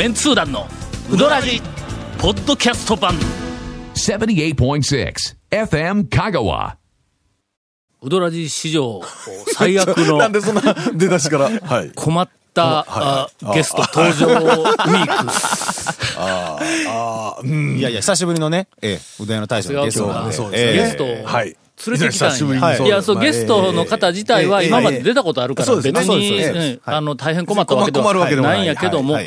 メンツー団のウドラジポッドキャスト版。78.6 FM Kagawa. ウドラジ史上最悪の なんでそんな出だしから。はい。困った、あゲスト登場ウィーク。いやいや、久しぶりのね、ええ、うどん屋の大将のゲストなんで。そうええゲストをはい。連れてきたんや。にいや、そう、ゲストの方自体はええ今まで出たことあるから、別に、あの、大変困ったわけではない。んやけども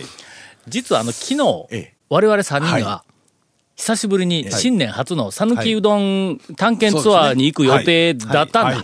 実はあの、昨日ええ、我々3人がは、久しぶりに新年初の讃岐うどん探検ツアーに行く予定だったんだ。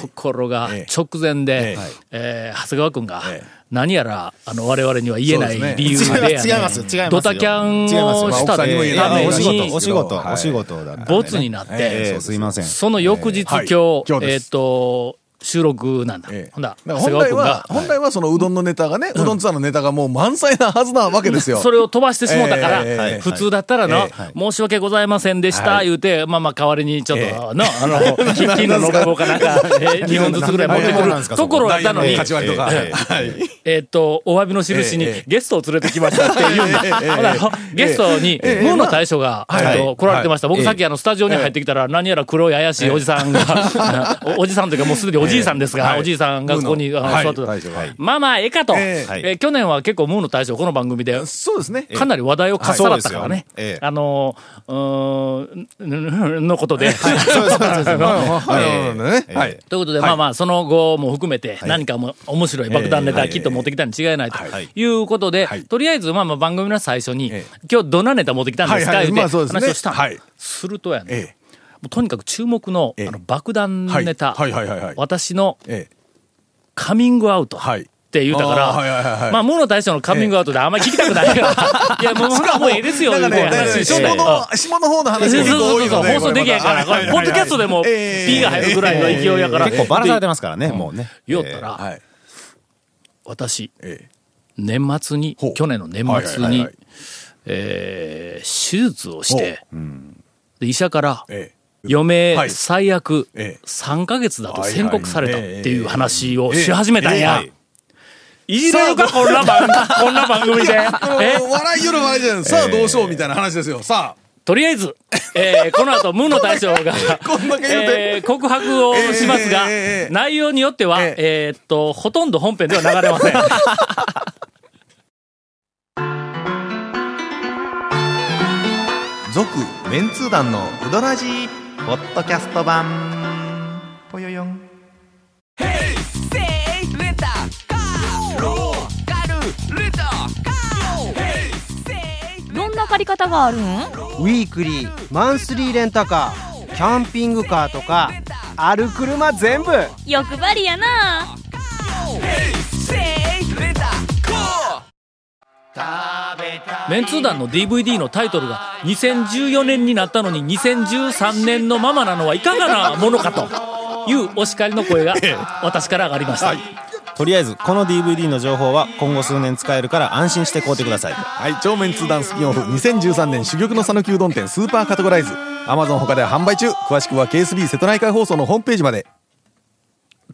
ところがええ。直前で、ええ。ー長谷川君がええ。何やらあの我々には言えない理由で 違います。違います。よ。ドタキャン違いますをしたためないお仕事、にお仕事、はい。お仕事だね。ボツになって、ええ、す。いません。その翌日、はい。今日、えっ、と、収録なんだ。ええ。ほんだ、本来は、、本来はそのうどんのネタがね、うどんツアーのネタがもう満載なはずなわけですよ。それを飛ばしてしもうたから、ええ普通だったらの、え申し訳ございませんでした、はい。言うて、まあまあ代わりにちょっと、えの、あの、金金の延べ棒かなんか、えー、2本ずつぐらい持ってくなんでなんですかるところやったのに。えっと、お詫びの印にええゲストを連れてきましたって言うんだ。ゲストに、ええムーの大将が、はい。えっと来られてました。僕ええさっきあの、スタジオに入ってきたら、何やら黒い怪しいおじさんが、おおじさんというかもうすでにおじいさんですが、はい。おじいさんがここに座ってた。まあまあ、ええかと。ええ。えー去年は結構ムーの大将、この番組で、そうですね。かなり話題をかっさらったからね。あの、うーん、のことで。そうそうです。はい。はい。ええはい。ということで、まあまあ、その後も含めて、何かも面白い爆弾ネタきっと持ってきたに違いないと。はい。い。うことではい、とりあえず、まあまあ番組の最初にええ、今日どんなネタ持ってきたんですかはいはい。言うてまあそうですね。話をしたのはい。するとやね、うとにかく注目のええあの爆弾ネタはいはいはいはいはい、私のええ。カミングアウト。はい。って言うたから、あーはいはいはいはいまあ、モノ大将のカミングアウトであんまり聞きたくないから、いや、もう、もうええですよ、ね、いう話しとった下よの、下の方の話そうそうそうそう。放送できへんから、これポッドキャストでも、P ええが入るぐらいの勢いやから。結構バラされてますからね、もうね。言おったら、はい。私、ええ。年末に去年の年末にはいはいはいはい、えー手術をして、で医者から、ええ。余命はい。最悪ええ。3ヶ月だと宣告されたっていう話をしええ始めたんや。え。いじれるか、こんな番、こんな番組で。え？笑いよる笑いじゃない。さあどうしようみたいな話ですよ。さとりあえず、えーこの後、ムーの大将が、こんだけ言うて。えー告白をしますが、ええ内容によっては、え。えーっと、ほとんど本編では流れません。続メンツー団のウドラジーポッドキャスト版。ぽよよん。どんな借り方があるん？ウィークリーマンスリーレンタカーキャンピングカーとかある車全部。欲張りやなメンツー団の DVD のタイトルが2014年になったのに2013年のままなのはいかがなものかというお叱りの声が 私から上がりました。とりあえず、この DVD の情報は今後数年使えるから安心して買うてください。あ、はい、超メンツー団スピンオフ2013年珠玉の讃岐うどん店スーパーカテゴライズ。アマゾン他では販売中。詳しくは KSB 瀬戸内海放送のホームページまで。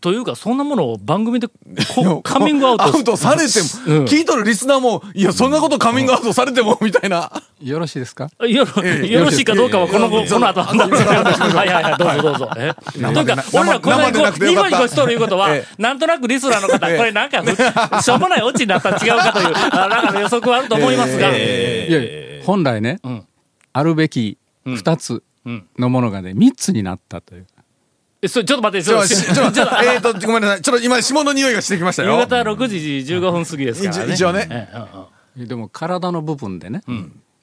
というか、そんなものを番組でこカミングアウトアウトされても、うん。聞いとるリスナーも、いや、そんなことカミングアウトされても、みたいな。よろしいですか？よろよろしいかどうかはこの後この後判断するはいはいはい、どうぞどうぞ。え？というか、俺らこんなにこ生でなくてよかった。ニコニコしとるいうことはえ、なんとなくリスナーの方、ええこれなんかふ、しょうもないオチになったら違うかという、あなんかの予測はあると思いますが、いやいや本来ね、ん。あるべき2つのものがね3つになったというえそれちょっと待って、ちょ、ちょ、ちょっと、えっと、ごめんなさい。ちょっと今、霜の匂いがしてきましたよ。夕方6時15分過ぎですからね。一応ねでも体の部分でね、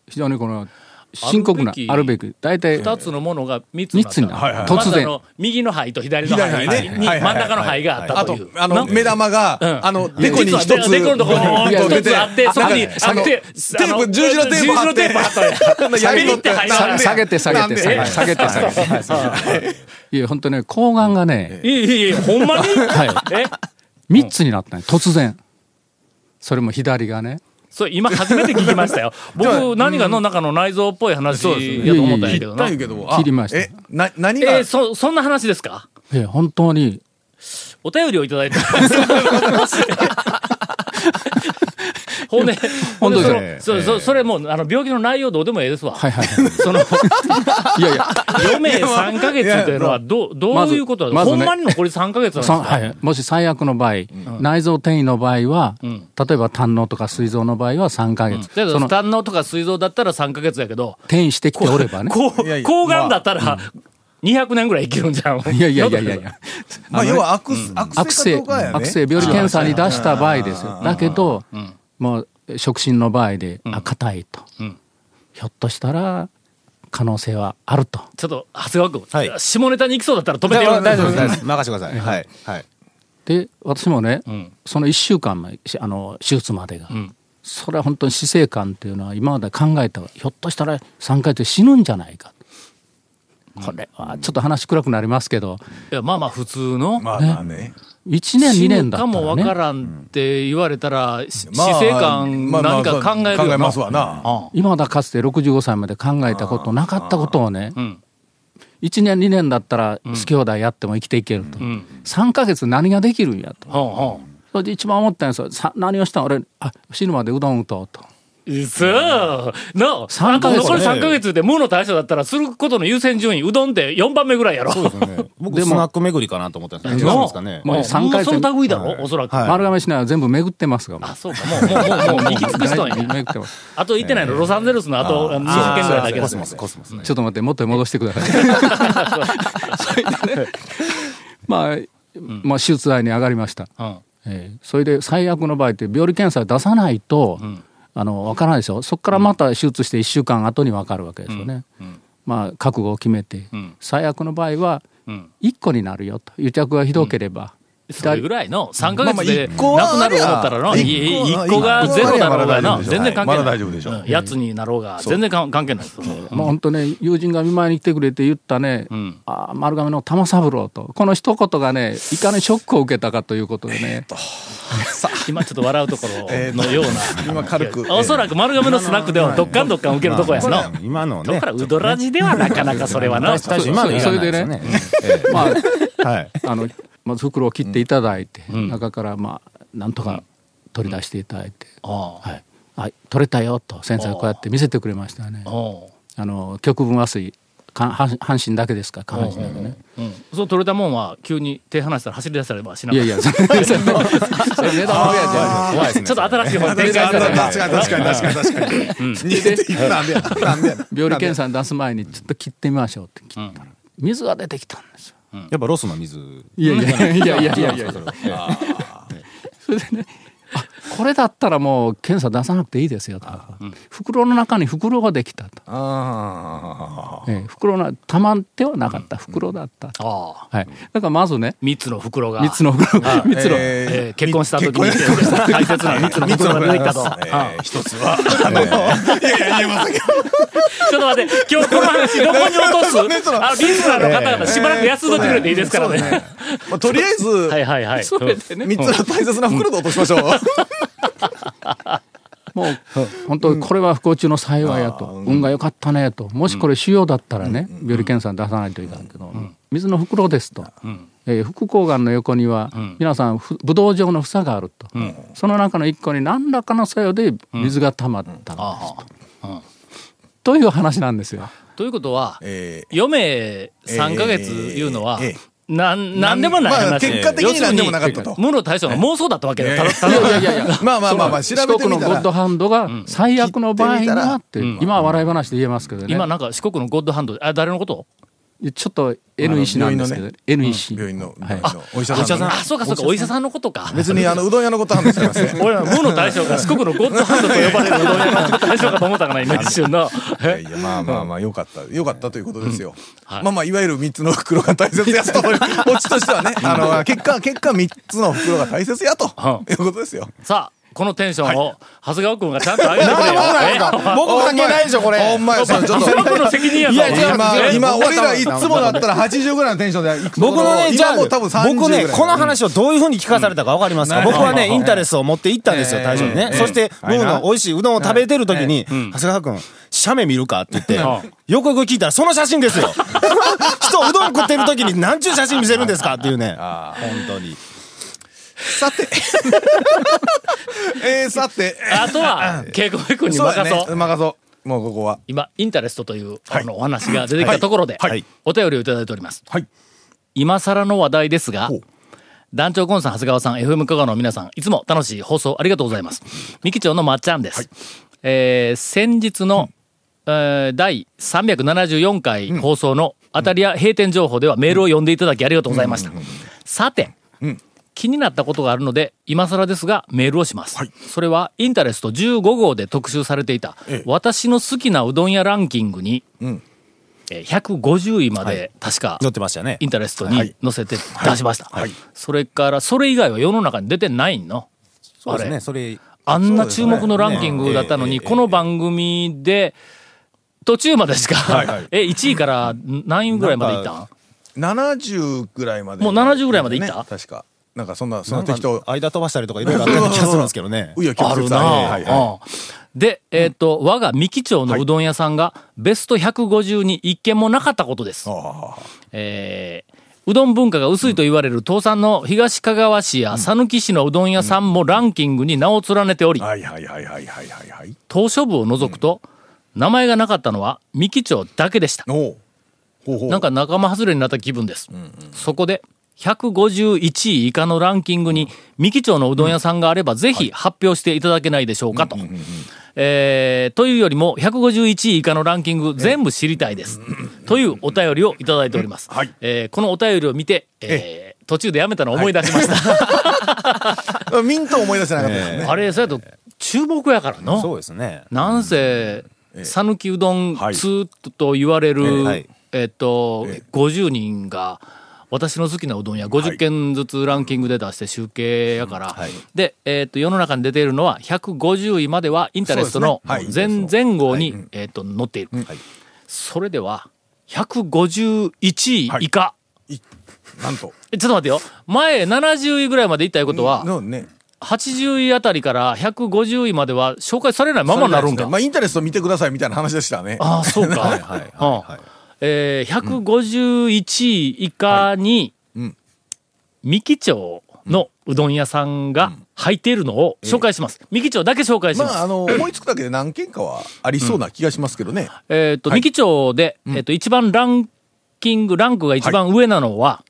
非常にこの深刻なあるべきあるべき大体二つのものが三つになった。三つになったはいはい。突然。まずあの右の肺と左の肺。に真ん中の肺があったあとという。、あの、な目玉が、うん。あの、デコに一つ、実はデコのところにボーンと出て一つあって、そこに、あの、テープ、十字のテープ貼って、十字のテープ貼ったんややピリって下げて下げて下げて下げて。下げていや本当ね睾丸がね、いやいやいや、ほんまに？はい。え？3つになったね突然。それも左がねそれ今初めて聞きましたよ。僕、何がの中の内臓っぽい話やと思ったんやけどな。切りましたえ、な、何が？えー、そ、そんな話ですか？え本当にお便りをいただいてます。ほんで、ほんでその本当でそそそれもう、あの、病気の内容どうでもええですわ。はいはいはい。その、いやいや、余命3ヶ月っていうのは、どう、どういうことだまずまずねほんまに残り3ヶ月なんですか？さはい、もし最悪の場合、内臓転移の場合は、ん例えば胆のとか膵臓の場合は3ヶ月。だけど、その胆のとか膵臓だったら3ヶ月やけど、転移してきておればね。こういやいや抗がんだったら、200年ぐらい生きるんじゃん。いやいやいやいやいや。まあ、要は悪悪悪性性かどうかやね。悪性病理検査に出した場合ですよ。だけど、もう触診の場合で、あ、硬いと。ん。ひょっとしたら、可能性はあると。ちょっと、長谷川君、はい。下ネタに行きそうだったら止めてよ。大丈夫です大丈夫。です任せてください。はい。はい。で、私もね、ん。その1週間あの、手術までが、ん。それは本当に死生観っていうのは今まで考えた、ひょっとしたら3回で死ぬんじゃないか。これはちょっと話暗くなりますけど、いや、まあまあ普通の、まあまあね。1年2死ぬ年だかもわかね、らんって言われたら、死生観何か考えるよな。考えますわな。あ今だかつて65歳まで考えたことなかったことをね、うん。1年2年だったら好き放題やっても生きていけると、うん。3ヶ月何ができるんやと。それで一番思ったんですよさ何をしたん？俺あ死ぬまでうどん打とうとそう。の、三ヶ月残り3ヶ月で無の対象だったら、することの優先順位、うどんって4番目ぐらいやろ。そうですよね。僕スナック巡りかなと思ったんですけど違うんですかね。もうもう三回戦。その類だろ、おそらく。はい。丸亀市内は全部巡ってますがもう。あ、そうか、もう、もう、もう、もう、行き尽くしとんや。巡ってます。あと行ってないの、ロサンゼルスのあと20件ぐらいだけだ。コスモスコスモスね。ちょっと待って元に戻してください。それでね。まあ、まあ手術台に上がりました、それで最悪の場合って病理検査出さないと、あの分からないでしょ。そこからまた手術して1週間後に分かるわけですよね、まあ覚悟を決めて、ん。最悪の場合はうん。1個になるよと。癒着がひどければ、それぐらいの、3ヶ月でなくなる思ったらの、あれいや1個がゼロだろうがな、一個は全然関係ない。まだ大丈夫でしょ。うんやつになろうが、全然か関係ない。です。もう本当ね友人が見舞いに来てくれて言ったね、ん。あ丸亀の玉三郎と。この一言がねいかにショックを受けたかということでね、今ちょっと笑うところのような。今軽く。おそらく丸亀のスナックではどっかんどっかん受けるとこやの。今のねだから、うどらじではなかなかそれはな。今のいらないでね。まあはい。あのまず袋を切っていただいて、中からまあなんとか取り出していただいて、ああ。はい、はい、取れたよと先生がこうやって見せてくれましたね。あの極分麻酔か半半身だけですか？下半身だけね。うん。そう取れたもんは、急に手離したら走り出したりはしないやいや、いで。すねちょっと新しい方に展開確したら。かに確かに確かに。確かに。似ててなん病理検査に出す前にちょっと切ってみましょうって切ったら、水が出てきたんですよ。やっぱロスの水。いやいやいやいやいやいや。いやそれでねあこれだったらもう検査出さなくていいですよと、袋の中に袋ができたと、あええ袋の玉ではなかった。袋だった。はい、だからまずね三つの袋が。三つの袋。つ の、えー結婚した時に。大切な三つの袋が出てきたと。ああ一つは、あの、いやいや、言えませんけど。ちょっと待って、今日この話どこに落とす？あ、リスナーの方々しばらく休んどってくれていいですからね。まあとりあえず、はいはい。はい。それでね。三つの大切な袋で落としましょう。もう本当にこれは不幸中の幸いやと、運が良かったねと。もしこれ腫瘍だったらね、病理検査に出さないといかんけど、水の袋ですと、えー副睾丸の横には、皆さんふブドウ状の房があると、その中の一個に何らかの作用で水が溜まったんですと、という話なんですよ。ということは、え余命3ヶ月いうのはえええ、なん、なんでもないまあ話。結果的になんでもなかったと。要するに無の対象の妄想だったわけだ。ただたいだやいやいやいやまあまあまあまあ、調べ四てみたら。国のゴッド。ハンドが最悪の場合にはって、今は笑い話で言えますけどね。今なんか四国のゴッドハンド、あ、誰のこと？ちょっと N 医師なんですけど、病 N 医師、病院の、はい病院のお医者さんのね。あ、そうかそうか、お医者さんのことか。別に、あの、うどん屋のこと話してません。俺は無の対象が四国のゴッドハンドと呼ばれるうどん屋の対象かと思ったかな、今一瞬の。いやいや、まあまあまあ、よかった。よかったということですよ。はいまあまあ、いわゆる三つの袋が大切やと。オチとしてはね、あの、結果、結果三つの袋が大切やと。いうことですよ。さあ、このテンションを、長谷川君がちゃんと上げてくれよ。え 僕関係ないでしょこれ。ほんまや、ちょっと。その分の責任やぞ。今、え今、俺らいつもだったら80ぐらいのテンションで僕のね、じゃあ、今もう多分30僕ね、この話をどういうふうに聞かされたかわかりますか、僕はね、インタレスを持って行ったんですよ、ええ大将にね。ええそして、はい僕の美味しいうどんを食べてる時に、長谷川君、写メ見るかって言って、よくよく聞いたらその写真ですよ。人うどん食ってる時に何ちゅう写真見せるんですかっていうね。本当に。さて。えー、さて。あとは、稽古部君に任そう。ね、任そう。もうここは。今、インタレストという、あの、お話が出てきたところで、はいお便りをいただいております。はい。今更の話題ですが団長コンさん、長谷川さん、FM 香川の皆さん、いつも楽しい放送ありがとうございます。三木町のまっちゃんです。えー先日の、えー第374回放送の当たりや閉店情報ではメールを読んでいただきありがとうございました。さて、気になったことがあるので、今更ですがメールをします。それは、インタレスト15号で特集されていた、私の好きなうどん屋ランキングに、えー150位まで確か、乗ってましたね。インタレストに載せて出しました。それから、それ以外は世の中に出てないの？そうですあれ。ねそれあんな注目のランキングだったのに、この番組で、途中までしか、え、1位から何位ぐらいまでいったん？70ぐらいまで。もう70ぐらいまでいった？ね確か。なんかそんな、そのなん適当か。間飛ばしたりとかいろいろあった気がするんですけどねう いや、あるなはいはうんで、えっ、と、我が三木町のうどん屋さんが、ベスト150に一件もなかったことです。えーうどん文化が薄いと言われる東産の東香川市や讃岐市のうどん屋さんもランキングに名を連ねておりあ。、はいはいはいはいはいはいはい。島しょ部を除くと、名前がなかったのは三木町だけでした。おうほうほう。なんか仲間外れになった気分です。そこで、151位以下のランキングに、三木町のうどん屋さんがあれば、ぜひ発表していただけないでしょうかと。えーというよりも、151位以下のランキング全部知りたいです。というお便りをいただいております。はい。えーこのお便りを見て、えー途中でやめたのを思い出しました。ミント思い出せなかったですね。あれ、それと、注目やからの。そうですね。なんせ、讃岐うどんはい。通と言われる、えっと、え50人が、私の好きなうどん屋50件ずつランキングで出して集計やから、はいで、えっと、世の中に出ているのは150位まではインタレストの前前後に、えっと、載っている。それでは、151位以下。なんと。えちょっと待ってよ。前70位ぐらいまでいったいうことは、のね。80位あたりから150位までは紹介されないままになるんか。まあ、インタレスト見てくださいみたいな話でしたね。ああ、そうか。はいはいはいえー、151位以下に、うん三木町のうどん屋さんが入っているのを紹介します。三木町だけ紹介します。まあ、あの、思いつくだけで何件かはありそうな気がしますけどね。えっ、と、三木町で、えっ、と、一番ランキング、ランクが一番上なのは、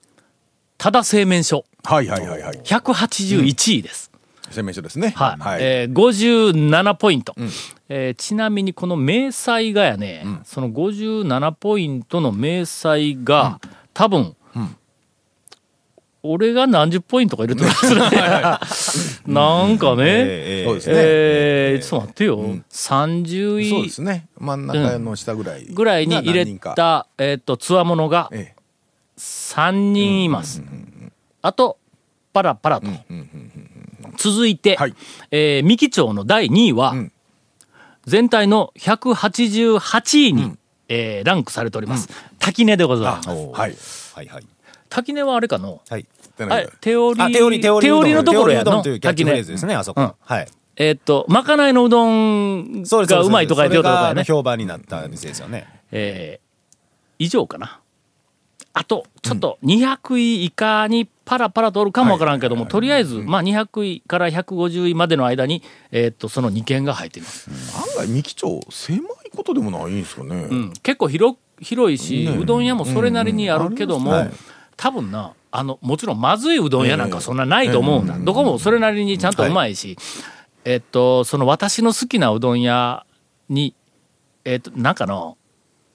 ただ製麺所、はいはいはいはい。181位です。洗面所ですね。はい。はい。えー、57ポイント。えーちなみにこの明細がやね、その57ポイントの明細が、多分、俺が何十ポイントか入れてるんですね。なんかね、ええそうですね。えーちょっと待ってよ、30そうで位すね。真ん中の下ぐらい。ぐらいに入れ。た、えっ、と、つわものがえ3人います。あと、パラパラと。続いて、はい。えー三木町の第2位は、ん全体の188位に、えーランクされております。滝根でございます。え。はい。はいはい滝根はあれかの？はい手織り、あ手織り手織りのところやの？滝根。ですねあそこうんはいえーっと、まかないのうどんがうまいとか言ってよとね。評判になった店ですよねえー以上かな。あと、ちょっと200位以下にパラパラとおるかもわからんけども、とりあえず、まあ200位から150位までの間に、えーっと、その2件が入っています。案外、三木町、狭いことでもないんですかね。うん、結構広広いし、ねうどん屋もそれなりにあるけども、うん。ありますね多分なあのもちろんまずいうどん屋なんかそんなないと思うんだ、どこもそれなりにちゃんとうまいし、えっとその私の好きなうどん屋にえっとなんかの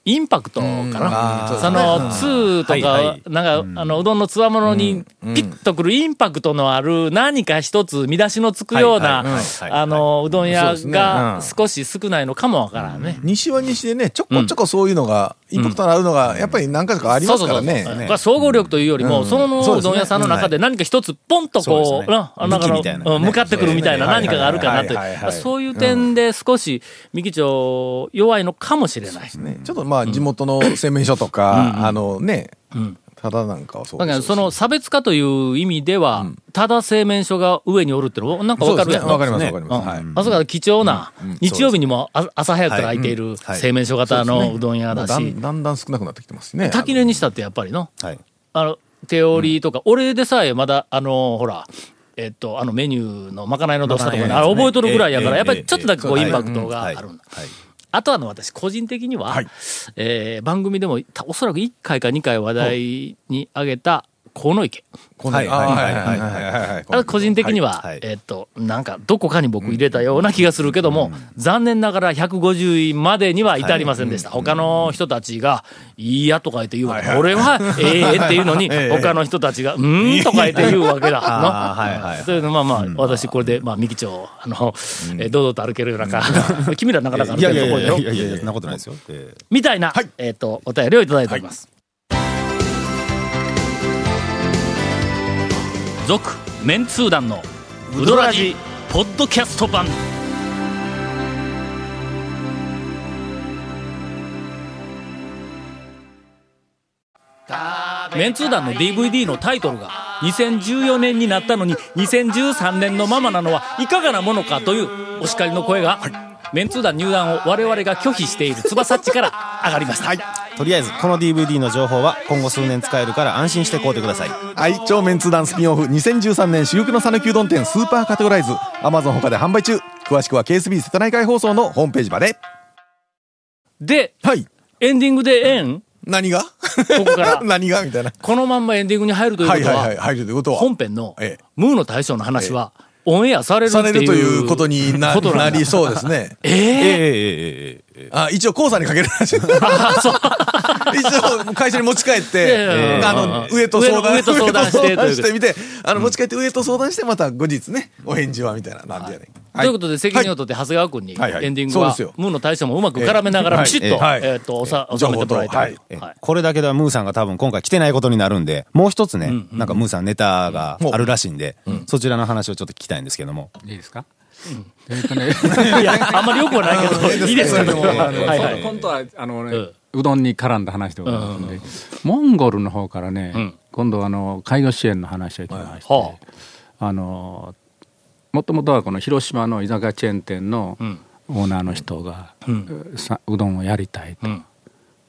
インパクトかな、その、ツーとか、なんか、あの、うどんのつわものに、ピッとくるインパクトのある、何か一つ見出しのつくようなあの、うどん屋が少し少ないのかもわからんね。西は西でね、ちょこちょこそういうのが、インパクトのあるのが、やっぱり何回かありますからね。総合力というよりも、そのそうどん屋さんの中で何か一つポンとこう、なんか向かってくるみたいな何かがあるかなという。そういう点で少し三木町弱いのかもしれない。ね。ちょっとまあ、地元の洗面所とか、あのね、ただなんかはそうだからその差別化という意味では、ただ製麺所が上におるってのなんかわかるやん。かりますね。わかります。あそこは貴重な、日曜日にもあ朝早くから空いているはい。製麺所型のうどん屋だし。だん、だんだん少なくなってきてますね。滝根にしたってやっぱりの、はい。あの、手織りとか、俺でさえまだ、あの、ほら、えっと、あのメニューのまかないのどうしたとかあれ覚えとるぐらいやから、ええやっぱりちょっとだけこうええ。インパクトがあるんだ。はい。はいあとはあの私個人的には、はい。えー番組でもたおそらく1回か2回話題に上げた河野池。このはいはいはいはいはい個人的には、えっと、なんかどこかに僕入れたような気がするけども、残念ながら150位までには至りませんでした。他の人たちが、いいやとか言って言うわけ。俺は、ええっていうのに、他の人たちが、うーんとか言って言うわけだ。あーはいはいのそういうのまあまあ、私これで、まあ、三木町、あの、えー堂々と歩けるようなか、君らなかなか歩るところよやいやいやいやそんなことないですよ。ええみたいな、えっ、と、お便りをいただいております。続、メンツー団のウドラジポッドキャスト版。メンツー団の DVD のタイトルが2014年になったのに2013年のままなのはいかがなものかというお叱りの声が、メンツー団入団を我々が拒否している翼っちから上がりました。とりあえず、この DVD の情報は今後数年使えるから安心して買うてください。はい、超メンツー団スピンオフ2013年珠玉の讃岐うどん店スーパーカテゴライズ。Amazon 他で販売中。詳しくは KSB 瀬戸内海放送のホームページまで。で、はい。エンディングでええん何が？ここから。何が？みたいな。このまんまエンディングに入るということは、はいはいはい。入るということは。本編のええ。ムーの大将の話は、オンエアされるされるということになりそうですね。えー、えー、えー、えー。ええあ一応黄砂にかけるらしい一応会社に持ち帰って、あの上と相談して上と相談しというてみてあの持ち帰って上と相談してまた後日ねお返事はみたいななんでやねん。ということで責任を取って長谷川君にエンディングはそうですよ。ムーの大将もうまく絡めながらええ。ピシッと、はい。えっと、おさ、収めてもらいたい。これだけではムーさんが多分今回来てないことになるんで、もう一つね、なんかムーさんネタがあるらしいんで、そちらの話をちょっと聞きたいんですけども。いいですか、えっとね。いや、あんまりよくはないけど、いいですけど。はいはい。本当はあの、ねうん。うどんに絡んだ話でございますので、モンゴルの方からね、ん。今度あの介護支援の話が来まして、はあ。のもともとはこの広島の居酒屋チェーン店のん。オーナーの人が、ん。さうどんをやりたいと、ん。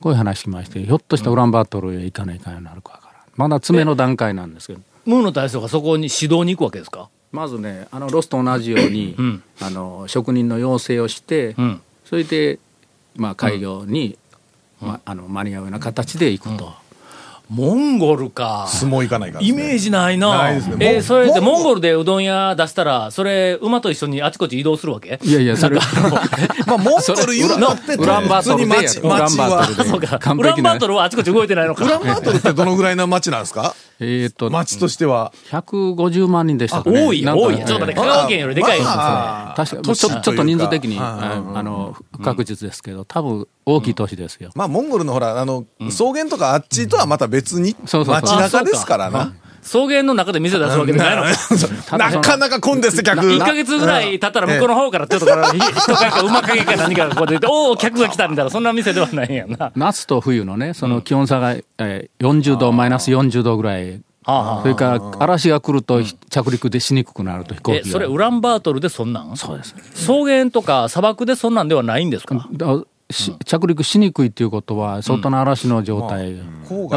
こういう話来ましてひょっとしたらウランバートルへ行かないかんようになるかわからん。まだ詰めの段階なんですけど。ムーの大将がそこに指導に行くわけですか？まずねあのロスと同じように、ん。あの職人の養成をして、うん。それで、まあ、開業に、まあ、あの間に合うような形で行くと、モンゴルか。相撲行かないから、イメージないな。ないですね。えーそれでモンゴル。でうどん屋出したら、それ、馬と一緒にあちこち移動するわけ？いやいやそれ。まあモンゴル言うのってウランバートルでウランバートルで。そうか。ウランバートルはあちこち動いてないのか。ウランバートルってどのぐらいの街なんですか？えーっと。街としては。150万人でしたかね。多い、多い。ちょっと待って、香川県よりでかいよ。まあ確かちょちょっと人数的に、あの不確実ですけど多分大きい都市ですよ、まあモンゴルのほらあの、草原とかあっちとはまた別に街中ですからな。草原の中で店出すわけじゃないの。なかなか混んです客。1ヶ月ぐらい経ったら向こうの方からちょっとから人影か馬影か何かがこう出て、おお、客が来たみたいな、そんな店ではないんやんな。は夏と冬のねその気温差が、えー40度マイナス40度ぐらい。あはあそれから嵐が来ると着陸でしにくくなると飛行え、機が。それウランバートルでそんなん？そうです。草原とか砂漠でそんなんではないんですか？着陸しにくいっていうことは外の嵐の状態、だ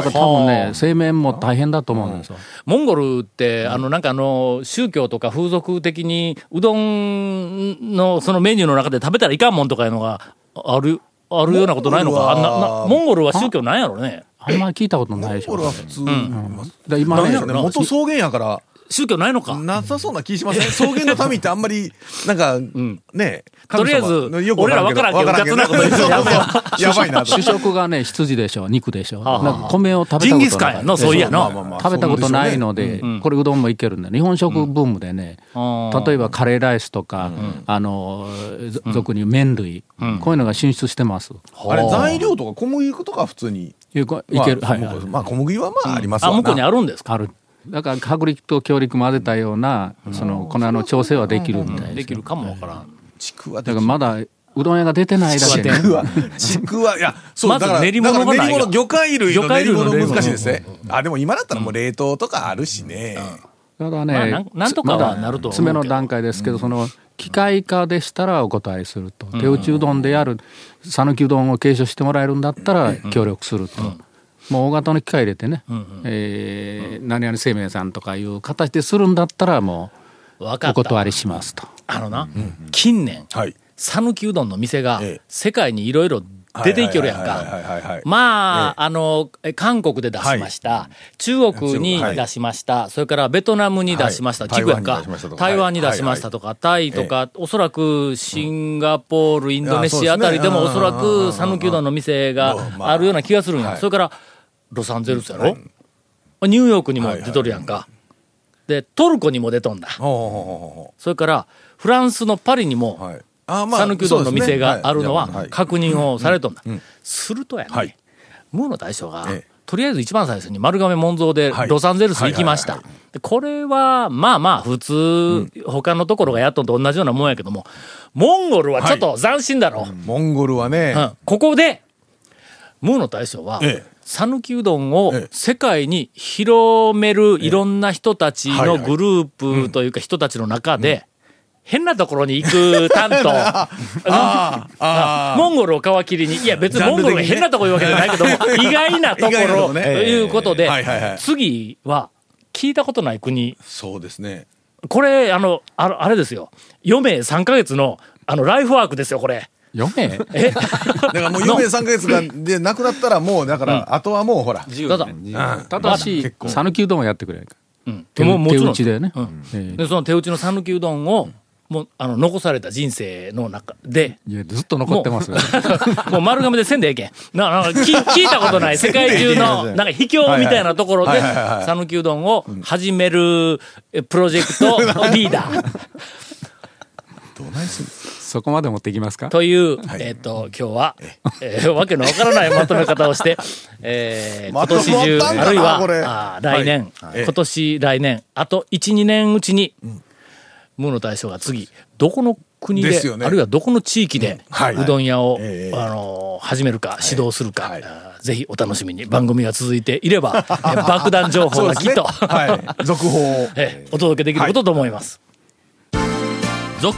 から多分ね製麺も大変だと思うん。ですよ、モンゴルって、あの、なんかあの、宗教とか風俗的に、うどんのそのメニューの中で食べたらいかんもんとかいうのがある、あるようなことないのか。あんななモンゴルは宗教なんやろね。あんまり聞いたことないでしょ。モンゴルは普通、で今ねなんやろね。元草原やから宗教ないのか。なさそうな気しません？草原の民ってあんまりなんか、ねとりあえず俺ら分からんけどわからんうかつなこと言うやめよやばいな。と主食がね羊でしょ。肉でしょ。なんか米を食べたことジンないギスカンやのそういやの食べたことないので、これうどんもいけるんで日本食ブームでね、うん。例えばカレーライスとか、あのぞ俗に麺類、こういうのが進出してます。あれ材料とか小麦粉とか普通に。いける、まあはい、はいまあ小麦はまあありますわな。あ向こうにあるんですか？ある。だから薄力と強力混ぜたような、その粉の調整はできるみたいです。できるかもわからん。ちくわだからまだうどん屋が出てないだけ。で、ちくわ。ちくわ。いやそうまずだから練り物がない魚介類の練り物魚介類の難しいですね。あでも今だったらもう冷凍とかあるしね、ただね、まあなんとかはなると詰めの段階ですけど、その機械化でしたらお断りすると、手打ちうどんでやる讃岐うどんを継承してもらえるんだったら協力すると、もう大型の機械入れてね、えー何々製麺さんとかいう形でするんだったらもうお。断りしますと。あのな、近年、はい。讃岐うどんの店がええ世界にいろいろ出ていけるやんはいはいはいか。はいはい。まあ、あの、え韓国で出しました。中国にはい出しました。それからベトナムに出しました。台湾に出しましたと。か台湾に出しましたとか、タイとか、おそらくシンガポール、インドネシアあたりでもおそらく讃岐うどんの店があるような気がするんや。はいそれから、ロサンゼルスやろ？ニューヨークにも出とるやんか。で、トルコにも出とんだ。それから、フランスのパリにも讃岐うどんの店があるのははい。確認をされとんだ。するとやね、はい。ムーの大将が、ええ。とりあえず一番最初に丸亀門蔵ではい。ロサンゼルス行きました。これは、まあまあ普通、他のところがやっとんと同じようなもんやけども、モンゴルはちょっと斬新だろ。モンゴルはね、うん。ここで、ムーの大将はええ、讃岐うどんをええ。世界に広めるいろんな人たちのグループというか人たちの中で、変なところに行く担当。ああモンゴルを皮切りに、いや別にモンゴルが変なとこ言うわけじゃないけども、意外なところということで次は聞いたことない国、そうですね。これ、あの、あのあれですよ、余命3ヶ月の、あの、ライフワークですよ、これ。読め。え？だからもう余命3ヶ月がでなくなったらもうだから、あとはもうほら。どうぞ。ただし讃岐うどんをやってくれないか。うん。手もうもちろん。手打ちでね。うん。ええ。で、その手打ちの讃岐うどんを、もう、あの、残された人生の中で、いやずっと残ってますよ。もう丸亀でせんでええけん。ななんか聞聞いたことない。世界中のなんか秘境みたいなところで讃岐うどんを始めるえプロジェクトリーダー。どないすんの？そこまで持っていきますか？という、えっと今日は、えーわけのわからないまとめ方をして、えー今年中あるいはあー来年、はい。今年来年あと12年うちに、ムーの大将が次どこの国でね。あるいはどこの地域で、はい。うどん屋を、ええ。あのー始めるか指導するか、はい。ぜひお楽しみに。番組が続いていれば、えー爆弾情報がきっと、はい。続報を。えーお届けできることと思います。続、